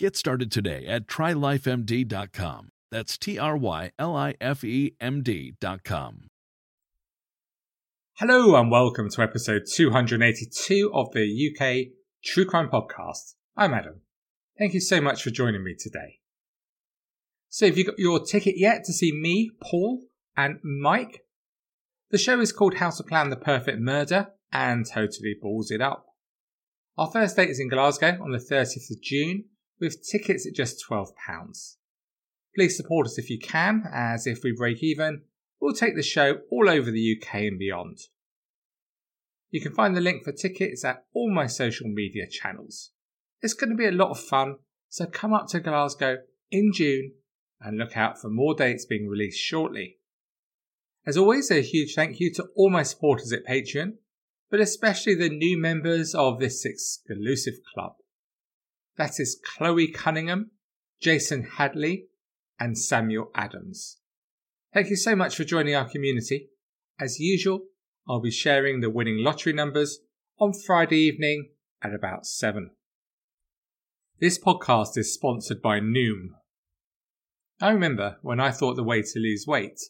Get started today at trylifemd.com. That's T R Y L I F E M D.com. Hello and welcome to episode 282 of the UK True Crime Podcast. I'm Adam. Thank you so much for joining me today. So, have you got your ticket yet to see me, Paul, and Mike? The show is called How to Plan the Perfect Murder and totally balls it up. Our first date is in Glasgow on the 30th of June with tickets at just £12. Please support us if you can, as if we break even, we'll take the show all over the UK and beyond. You can find the link for tickets at all my social media channels. It's going to be a lot of fun, so come up to Glasgow in June and look out for more dates being released shortly. As always, a huge thank you to all my supporters at Patreon, but especially the new members of this exclusive club. That is Chloe Cunningham, Jason Hadley, and Samuel Adams. Thank you so much for joining our community. As usual, I'll be sharing the winning lottery numbers on Friday evening at about 7. This podcast is sponsored by Noom. I remember when I thought the way to lose weight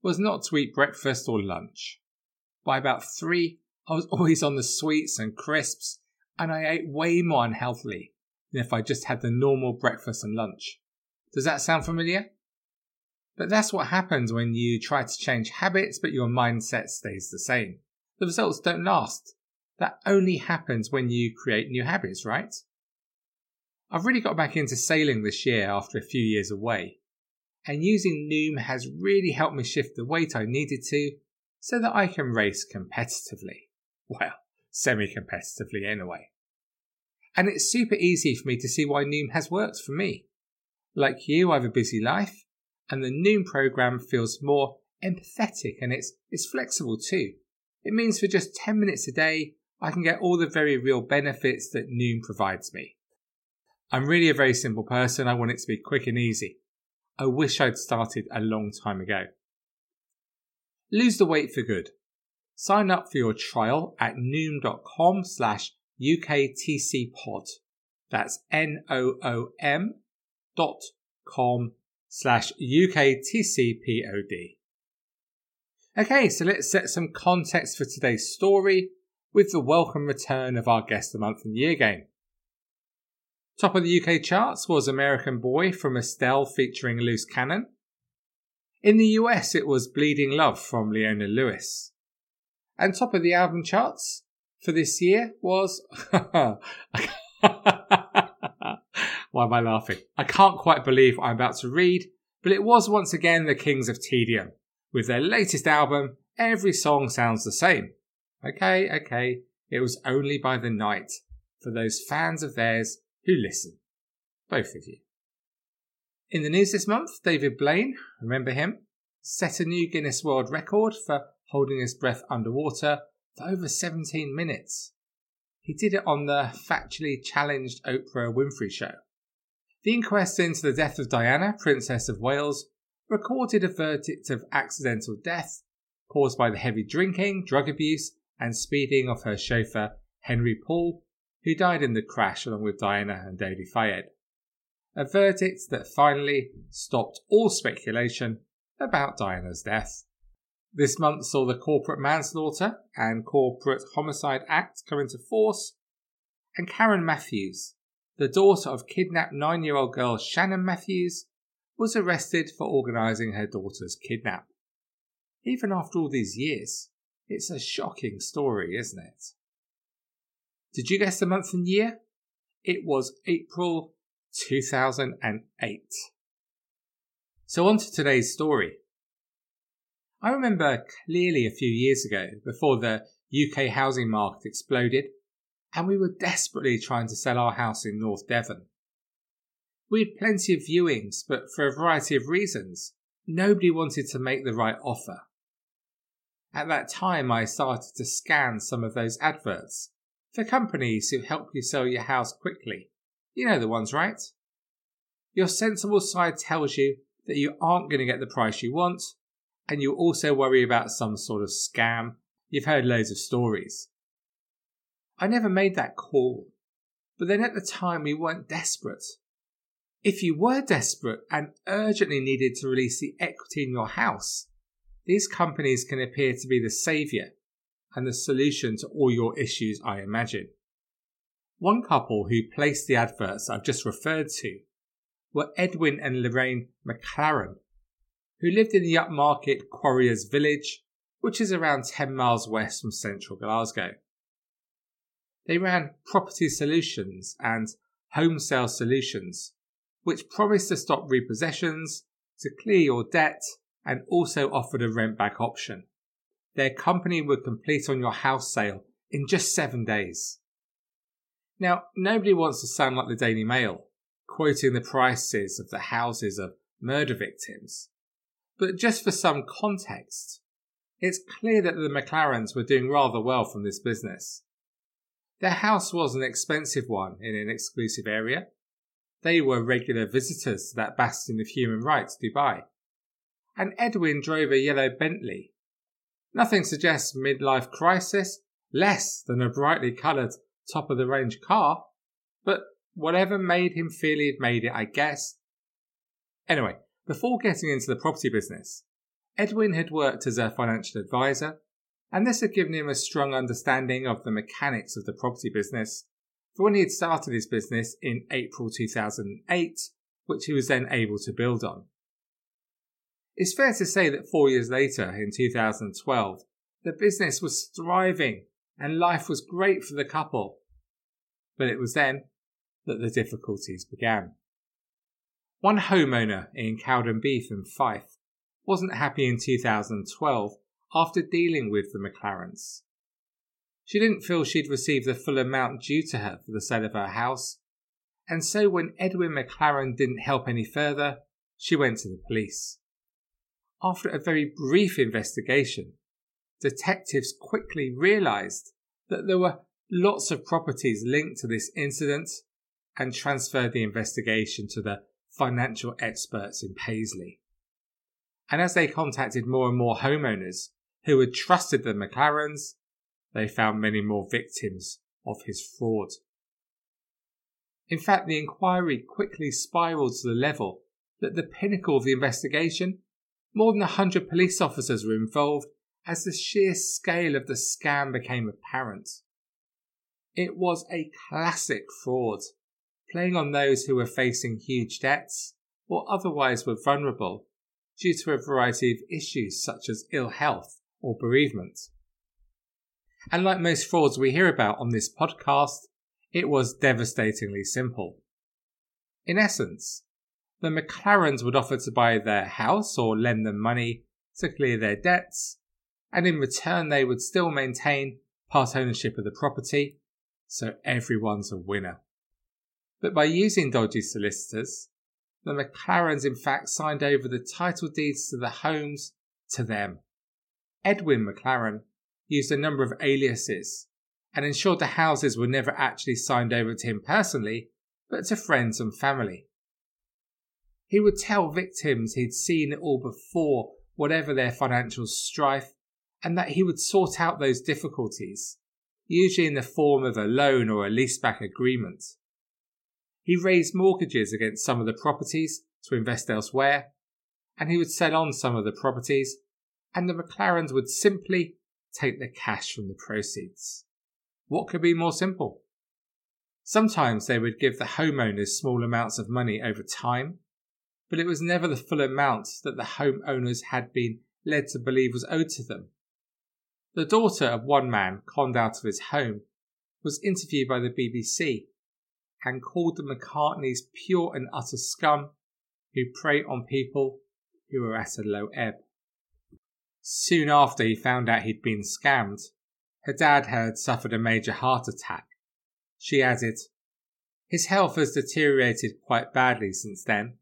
was not to eat breakfast or lunch. By about 3, I was always on the sweets and crisps, and I ate way more unhealthily than if I just had the normal breakfast and lunch. Does that sound familiar? But that's what happens when you try to change habits but your mindset stays the same. The results don't last. That only happens when you create new habits, right? I've really got back into sailing this year after a few years away, and using Noom has really helped me shift the weight I needed to so that I can race competitively. Well, semi competitively anyway. And it's super easy for me to see why Noom has worked for me. Like you, I have a busy life, and the Noom program feels more empathetic and it's, it's flexible too. It means for just 10 minutes a day, I can get all the very real benefits that Noom provides me. I'm really a very simple person. I want it to be quick and easy. I wish I'd started a long time ago. Lose the weight for good. Sign up for your trial at noom.com slash UKTCpod. That's N-O-O-M dot com slash UKTCPOD. Okay, so let's set some context for today's story with the welcome return of our Guest the Month and Year game. Top of the UK charts was American Boy from Estelle featuring Loose Cannon. In the US, it was Bleeding Love from Leona Lewis. And top of the album charts for this year was. Why am I laughing? I can't quite believe I'm about to read, but it was once again the Kings of Tedium. With their latest album, every song sounds the same. Okay, okay, it was only by the night for those fans of theirs who listen. Both of you. In the news this month, David Blaine, remember him, set a new Guinness World Record for holding his breath underwater for over 17 minutes. He did it on the factually challenged Oprah Winfrey show. The inquest into the death of Diana, Princess of Wales, recorded a verdict of accidental death caused by the heavy drinking, drug abuse, and speeding of her chauffeur, Henry Paul, who died in the crash along with Diana and Dodi Fayed. A verdict that finally stopped all speculation about Diana's death. This month saw the Corporate Manslaughter and Corporate Homicide Act come into force, and Karen Matthews, the daughter of kidnapped nine year old girl Shannon Matthews, was arrested for organising her daughter's kidnap. Even after all these years, it's a shocking story, isn't it? Did you guess the month and year? It was April 2008. So, on to today's story. I remember clearly a few years ago, before the UK housing market exploded, and we were desperately trying to sell our house in North Devon. We had plenty of viewings, but for a variety of reasons, nobody wanted to make the right offer. At that time, I started to scan some of those adverts for companies who help you sell your house quickly. You know the ones, right? Your sensible side tells you that you aren't going to get the price you want, and you also worry about some sort of scam. You've heard loads of stories. I never made that call, but then at the time we weren't desperate. If you were desperate and urgently needed to release the equity in your house, these companies can appear to be the saviour and the solution to all your issues, I imagine. One couple who placed the adverts I've just referred to were Edwin and Lorraine McLaren, who lived in the upmarket Quarriers Village, which is around 10 miles west from central Glasgow. They ran Property Solutions and Home Sale Solutions, which promised to stop repossessions, to clear your debt, and also offered a rent back option. Their company would complete on your house sale in just seven days. Now, nobody wants to sound like the Daily Mail, quoting the prices of the houses of murder victims. But just for some context, it's clear that the McLarens were doing rather well from this business. Their house was an expensive one in an exclusive area. They were regular visitors to that bastion of human rights, Dubai and Edwin drove a yellow Bentley. Nothing suggests midlife crisis, less than a brightly coloured top of the range car, but whatever made him feel he'd made it, I guess. Anyway, before getting into the property business, Edwin had worked as a financial advisor, and this had given him a strong understanding of the mechanics of the property business for when he had started his business in April 2008, which he was then able to build on. It's fair to say that four years later, in 2012, the business was thriving and life was great for the couple. But it was then that the difficulties began. One homeowner in Cowdenbeath and Fife wasn't happy in 2012 after dealing with the McLarens. She didn't feel she'd received the full amount due to her for the sale of her house, and so when Edwin McLaren didn't help any further, she went to the police. After a very brief investigation, detectives quickly realized that there were lots of properties linked to this incident and transferred the investigation to the financial experts in Paisley. And as they contacted more and more homeowners who had trusted the McLarens, they found many more victims of his fraud. In fact, the inquiry quickly spiraled to the level that the pinnacle of the investigation more than a hundred police officers were involved as the sheer scale of the scam became apparent. It was a classic fraud, playing on those who were facing huge debts or otherwise were vulnerable due to a variety of issues such as ill health or bereavement. And like most frauds we hear about on this podcast, it was devastatingly simple. In essence, the McLarens would offer to buy their house or lend them money to clear their debts, and in return, they would still maintain part ownership of the property, so everyone's a winner. But by using dodgy solicitors, the McLarens in fact signed over the title deeds to the homes to them. Edwin McLaren used a number of aliases and ensured the houses were never actually signed over to him personally, but to friends and family. He would tell victims he'd seen it all before, whatever their financial strife, and that he would sort out those difficulties, usually in the form of a loan or a leaseback agreement. He raised mortgages against some of the properties to invest elsewhere, and he would sell on some of the properties, and the McLarens would simply take the cash from the proceeds. What could be more simple? Sometimes they would give the homeowners small amounts of money over time but it was never the full amount that the homeowners had been led to believe was owed to them. The daughter of one man conned out of his home was interviewed by the BBC and called the McCartneys pure and utter scum who prey on people who are at a low ebb. Soon after he found out he'd been scammed, her dad had suffered a major heart attack. She added, His health has deteriorated quite badly since then,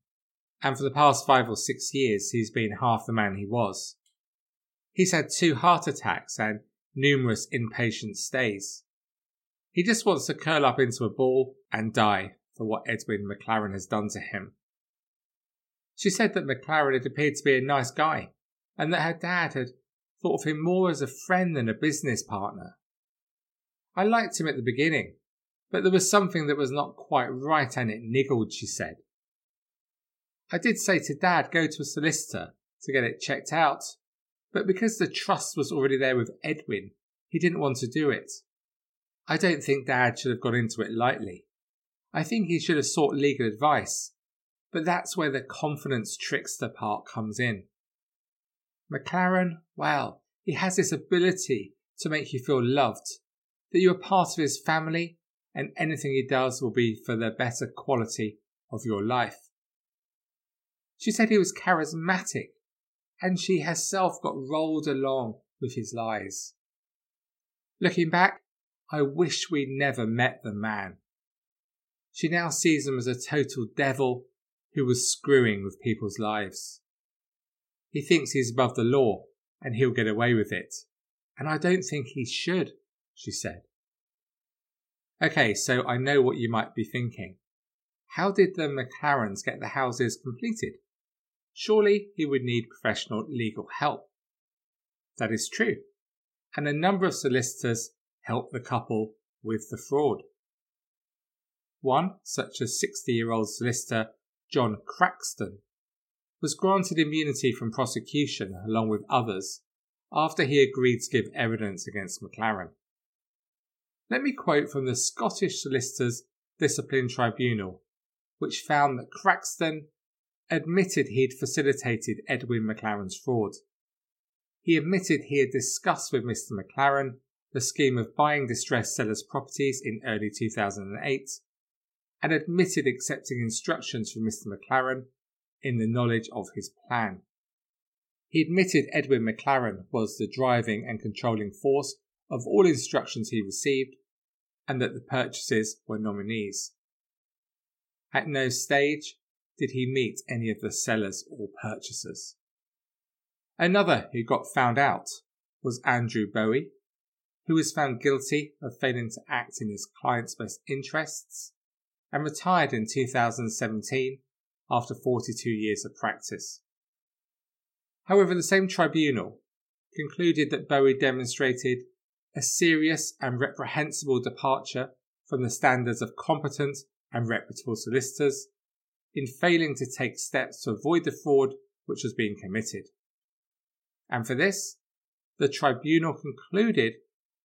and for the past five or six years he's been half the man he was. He's had two heart attacks and numerous inpatient stays. He just wants to curl up into a ball and die for what Edwin McLaren has done to him. She said that McLaren had appeared to be a nice guy and that her dad had thought of him more as a friend than a business partner. I liked him at the beginning, but there was something that was not quite right and it niggled, she said. I did say to Dad, go to a solicitor to get it checked out, but because the trust was already there with Edwin, he didn't want to do it. I don't think Dad should have got into it lightly. I think he should have sought legal advice, but that's where the confidence trickster part comes in. McLaren, well, he has this ability to make you feel loved, that you are part of his family, and anything he does will be for the better quality of your life. She said he was charismatic, and she herself got rolled along with his lies. Looking back, I wish we'd never met the man. She now sees him as a total devil who was screwing with people's lives. He thinks he's above the law and he'll get away with it. And I don't think he should, she said. Okay, so I know what you might be thinking. How did the McLarens get the houses completed? Surely he would need professional legal help. That is true. And a number of solicitors helped the couple with the fraud. One, such as 60 year old solicitor John Craxton, was granted immunity from prosecution along with others after he agreed to give evidence against McLaren. Let me quote from the Scottish Solicitors Discipline Tribunal, which found that Craxton admitted he'd facilitated Edwin McLaren's fraud. He admitted he had discussed with Mr. McLaren the scheme of buying distressed sellers' properties in early 2008 and admitted accepting instructions from Mr. McLaren in the knowledge of his plan. He admitted Edwin McLaren was the driving and controlling force of all instructions he received and that the purchases were nominees. At no stage did he meet any of the sellers or purchasers. Another who got found out was Andrew Bowie, who was found guilty of failing to act in his client's best interests and retired in 2017 after 42 years of practice. However, the same tribunal concluded that Bowie demonstrated a serious and reprehensible departure from the standards of competent and reputable solicitors in failing to take steps to avoid the fraud which was being committed. And for this, the tribunal concluded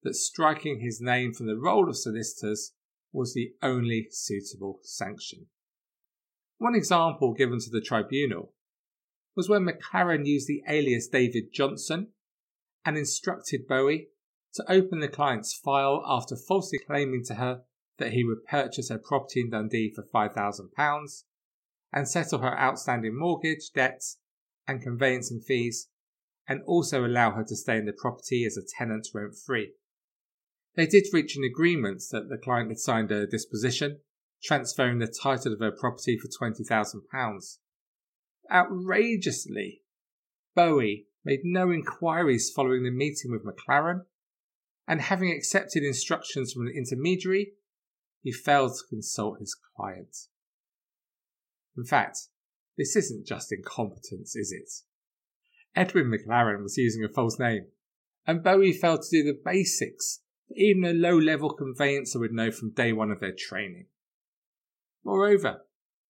that striking his name from the roll of solicitors was the only suitable sanction. One example given to the tribunal was when McLaren used the alias David Johnson and instructed Bowie to open the client's file after falsely claiming to her that he would purchase her property in Dundee for £5,000 and settle her outstanding mortgage, debts, and conveyancing fees, and also allow her to stay in the property as a tenant rent free. They did reach an agreement that the client had signed a disposition transferring the title of her property for £20,000. Outrageously, Bowie made no inquiries following the meeting with McLaren, and having accepted instructions from an intermediary, he failed to consult his client. In fact, this isn't just incompetence, is it? Edwin McLaren was using a false name, and Bowie failed to do the basics even a low level conveyancer would know from day one of their training. Moreover,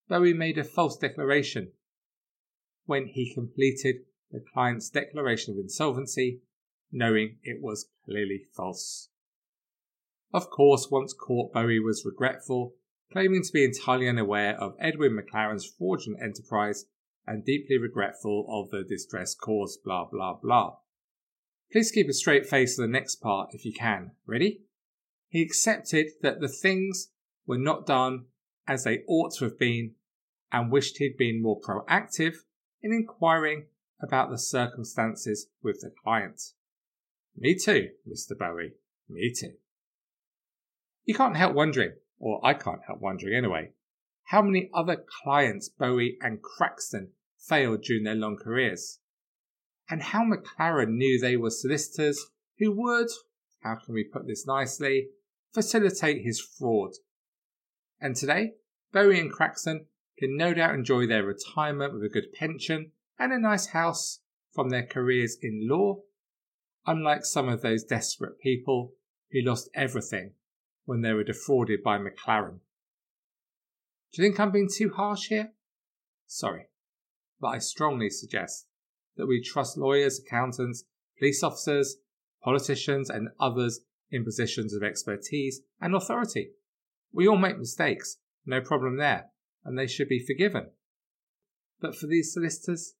Bowie made a false declaration when he completed the client's declaration of insolvency, knowing it was clearly false. Of course, once caught, Bowie was regretful, claiming to be entirely unaware of Edwin McLaren's fraudulent enterprise and deeply regretful of the distress caused, blah, blah, blah. Please keep a straight face for the next part if you can. Ready? He accepted that the things were not done as they ought to have been and wished he'd been more proactive in inquiring about the circumstances with the client. Me too, Mr. Bowie. Me too. You can't help wondering, or I can't help wondering anyway, how many other clients Bowie and Craxton failed during their long careers, and how McLaren knew they were solicitors who would, how can we put this nicely, facilitate his fraud. And today, Bowie and Craxton can no doubt enjoy their retirement with a good pension and a nice house from their careers in law, unlike some of those desperate people who lost everything when they were defrauded by McLaren. Do you think I'm being too harsh here? Sorry, but I strongly suggest that we trust lawyers, accountants, police officers, politicians, and others in positions of expertise and authority. We all make mistakes, no problem there, and they should be forgiven. But for these solicitors,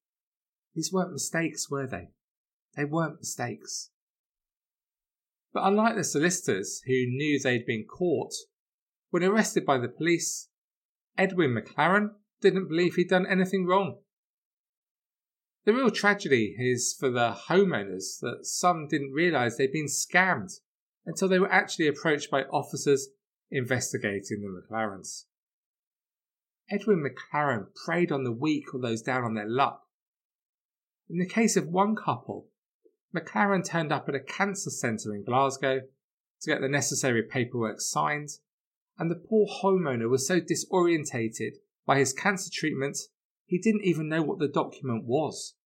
these weren't mistakes, were they? They weren't mistakes. But unlike the solicitors who knew they'd been caught, when arrested by the police, Edwin McLaren didn't believe he'd done anything wrong. The real tragedy is for the homeowners that some didn't realise they'd been scammed until they were actually approached by officers investigating the McLarens. Edwin McLaren preyed on the weak or those down on their luck. In the case of one couple, McLaren turned up at a cancer centre in Glasgow to get the necessary paperwork signed, and the poor homeowner was so disorientated by his cancer treatment he didn't even know what the document was.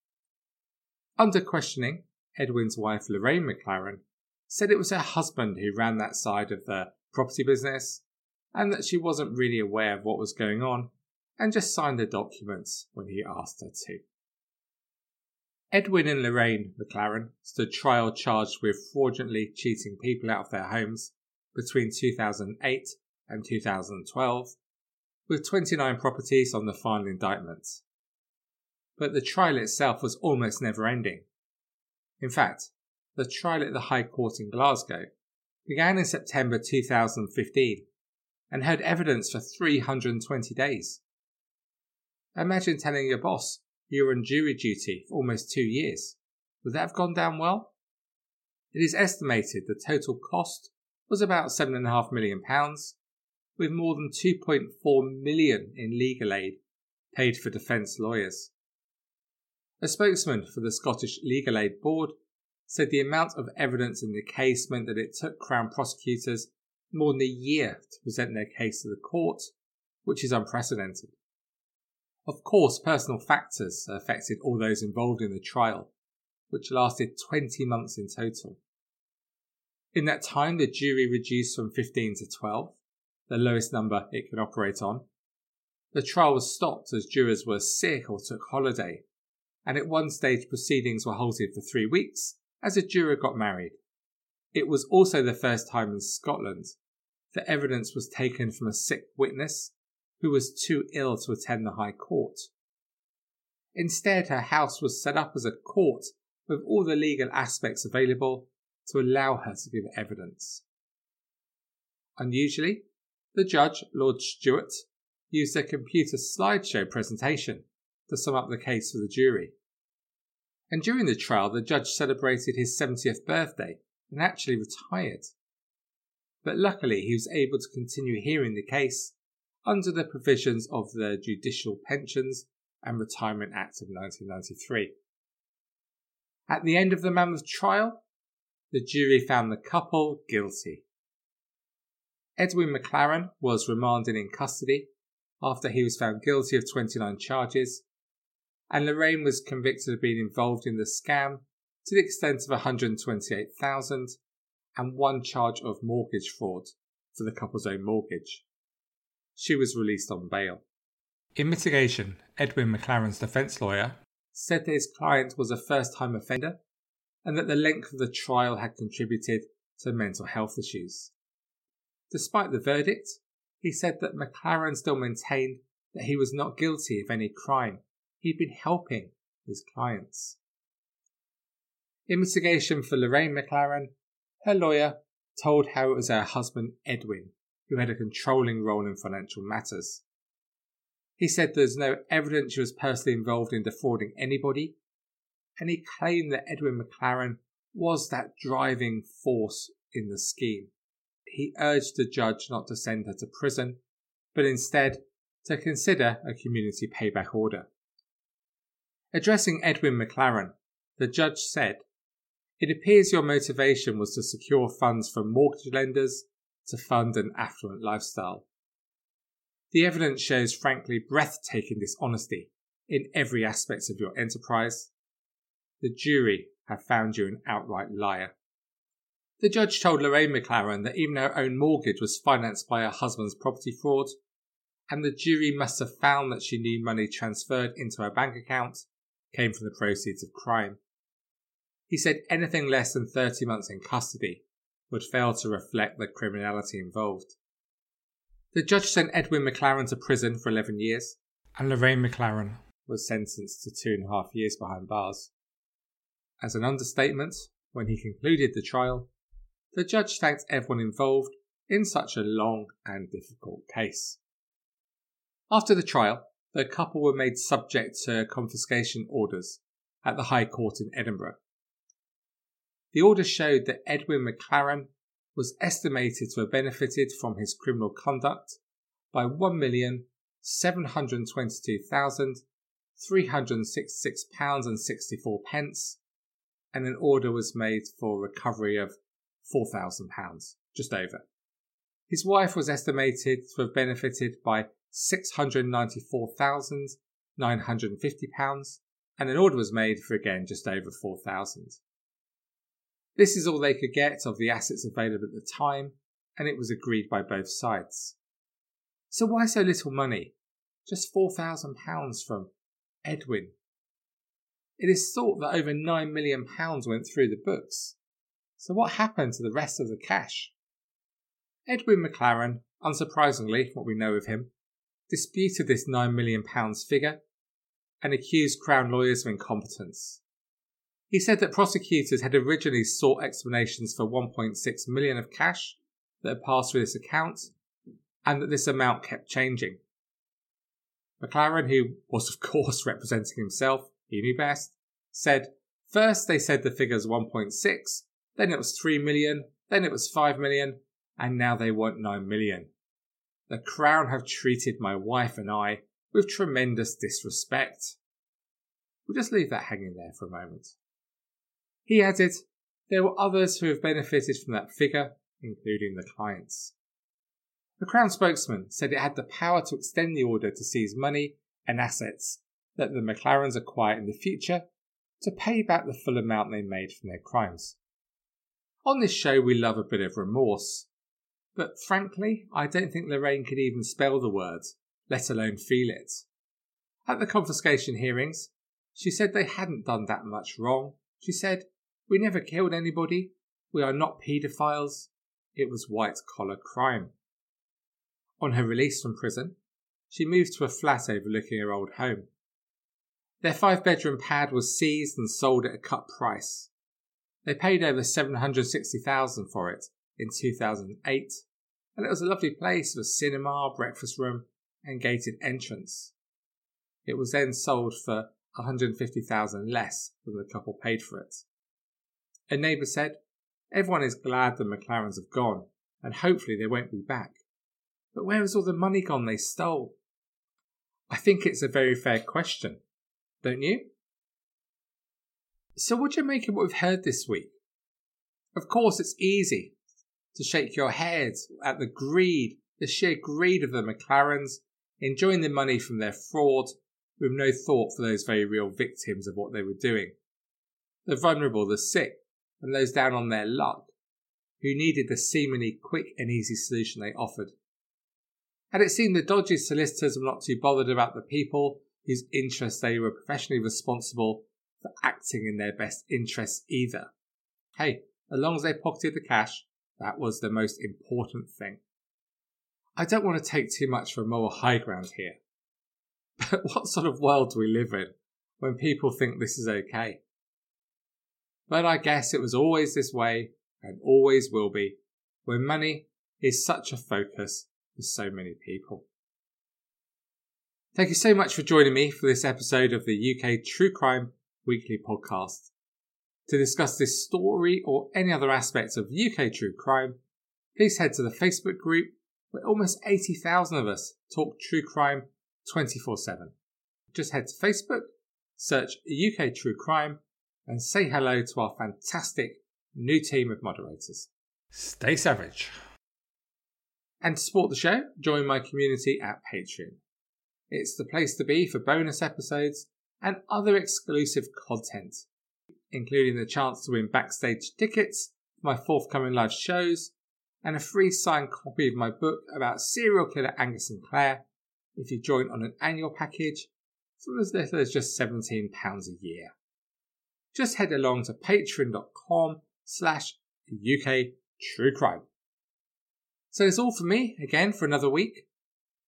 Under questioning, Edwin's wife Lorraine McLaren said it was her husband who ran that side of the property business and that she wasn't really aware of what was going on and just signed the documents when he asked her to. Edwin and Lorraine McLaren stood trial charged with fraudulently cheating people out of their homes between 2008 and 2012, with 29 properties on the final indictment. But the trial itself was almost never ending. In fact, the trial at the High Court in Glasgow began in September 2015 and heard evidence for 320 days. Imagine telling your boss you were on jury duty for almost two years. Would that have gone down well? It is estimated the total cost was about £7.5 million, with more than 2.4 million in legal aid paid for defence lawyers. A spokesman for the Scottish Legal Aid Board said the amount of evidence in the case meant that it took Crown prosecutors more than a year to present their case to the court, which is unprecedented. Of course, personal factors affected all those involved in the trial, which lasted 20 months in total. In that time, the jury reduced from 15 to 12, the lowest number it could operate on. The trial was stopped as jurors were sick or took holiday, and at one stage proceedings were halted for three weeks as a juror got married. It was also the first time in Scotland that evidence was taken from a sick witness who was too ill to attend the High Court. Instead, her house was set up as a court with all the legal aspects available to allow her to give evidence. Unusually, the judge, Lord Stewart, used a computer slideshow presentation to sum up the case for the jury. And during the trial, the judge celebrated his 70th birthday and actually retired. But luckily, he was able to continue hearing the case under the provisions of the Judicial Pensions and Retirement Act of 1993. At the end of the Mammoth trial, the jury found the couple guilty. Edwin McLaren was remanded in custody after he was found guilty of 29 charges, and Lorraine was convicted of being involved in the scam to the extent of 128,000 and one charge of mortgage fraud for the couple's own mortgage she was released on bail. In mitigation, Edwin McLaren's defence lawyer said that his client was a first time offender and that the length of the trial had contributed to mental health issues. Despite the verdict, he said that McLaren still maintained that he was not guilty of any crime he'd been helping his clients. In mitigation for Lorraine McLaren, her lawyer told how it was her husband Edwin who had a controlling role in financial matters. He said there's no evidence she was personally involved in defrauding anybody, and he claimed that Edwin McLaren was that driving force in the scheme. He urged the judge not to send her to prison, but instead to consider a community payback order. Addressing Edwin McLaren, the judge said, It appears your motivation was to secure funds from mortgage lenders to fund an affluent lifestyle. The evidence shows frankly breathtaking dishonesty in every aspect of your enterprise. The jury have found you an outright liar. The judge told Lorraine McLaren that even her own mortgage was financed by her husband's property fraud, and the jury must have found that she knew money transferred into her bank account came from the proceeds of crime. He said anything less than 30 months in custody would fail to reflect the criminality involved. The judge sent Edwin McLaren to prison for 11 years, and Lorraine McLaren was sentenced to two and a half years behind bars. As an understatement, when he concluded the trial, the judge thanked everyone involved in such a long and difficult case. After the trial, the couple were made subject to confiscation orders at the High Court in Edinburgh. The order showed that Edwin McLaren was estimated to have benefited from his criminal conduct by £1,722,366.64 pence, and an order was made for recovery of £4,000, just over. His wife was estimated to have benefited by £694,950, and an order was made for again just over 4000 this is all they could get of the assets available at the time, and it was agreed by both sides. So why so little money? Just £4,000 from Edwin. It is thought that over £9 million went through the books. So what happened to the rest of the cash? Edwin McLaren, unsurprisingly what we know of him, disputed this £9 million figure and accused Crown lawyers of incompetence. He said that prosecutors had originally sought explanations for 1.6 million of cash that had passed through this account, and that this amount kept changing. McLaren, who was of course representing himself, he knew best, said first they said the figure's 1.6, then it was 3 million, then it was 5 million, and now they want 9 million. The Crown have treated my wife and I with tremendous disrespect. We'll just leave that hanging there for a moment. He added, There were others who have benefited from that figure, including the clients. The Crown spokesman said it had the power to extend the order to seize money and assets that the McLarens acquire in the future to pay back the full amount they made from their crimes. On this show, we love a bit of remorse, but frankly, I don't think Lorraine could even spell the words, let alone feel it. At the confiscation hearings, she said they hadn't done that much wrong. She said we never killed anybody. We are not paedophiles. It was white collar crime. On her release from prison, she moved to a flat overlooking her old home. Their five bedroom pad was seized and sold at a cut price. They paid over 760,000 for it in 2008, and it was a lovely place with a cinema, breakfast room, and gated entrance. It was then sold for 150,000 less than the couple paid for it. A neighbour said, Everyone is glad the McLarens have gone, and hopefully they won't be back. But where has all the money gone they stole? I think it's a very fair question, don't you? So, what do you make of what we've heard this week? Of course, it's easy to shake your head at the greed, the sheer greed of the McLarens, enjoying the money from their fraud with no thought for those very real victims of what they were doing. The vulnerable, the sick, and those down on their luck who needed the seemingly quick and easy solution they offered. Had it seemed the dodgy solicitors were not too bothered about the people whose interests they were professionally responsible for acting in their best interests either. Hey, as long as they pocketed the cash, that was the most important thing. I don't want to take too much a moral high ground here, But what sort of world do we live in when people think this is okay? But I guess it was always this way and always will be when money is such a focus for so many people. Thank you so much for joining me for this episode of the UK True Crime Weekly Podcast. To discuss this story or any other aspects of UK true crime, please head to the Facebook group where almost 80,000 of us talk true crime 24 7. Just head to Facebook, search UK True Crime, and say hello to our fantastic new team of moderators. Stay savage. And to support the show, join my community at Patreon. It's the place to be for bonus episodes and other exclusive content, including the chance to win backstage tickets for my forthcoming live shows and a free signed copy of my book about serial killer Angus Sinclair if you join on an annual package from as little as just £17 a year. Just head along to patreon.com slash UK True Crime. So it's all for me again for another week.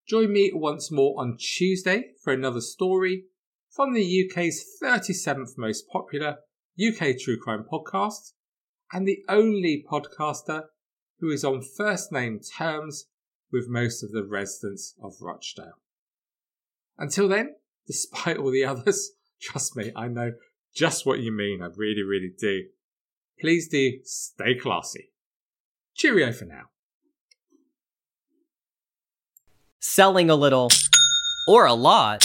Join me once more on Tuesday for another story from the UK's 37th most popular UK True Crime podcast and the only podcaster who is on first name terms with most of the residents of Rochdale. Until then, despite all the others, trust me, I know just what you mean. I really, really do. Please do stay classy. Cheerio for now. Selling a little or a lot.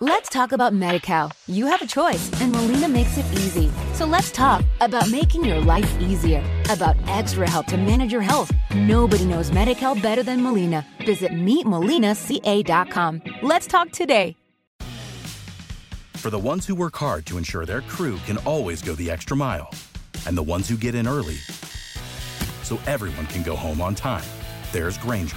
Let's talk about Medi-Cal. You have a choice, and Molina makes it easy. So let's talk about making your life easier, about extra help to manage your health. Nobody knows Medi-Cal better than Molina. Visit meetmolinaca.com. Let's talk today. For the ones who work hard to ensure their crew can always go the extra mile, and the ones who get in early so everyone can go home on time, there's Grainger,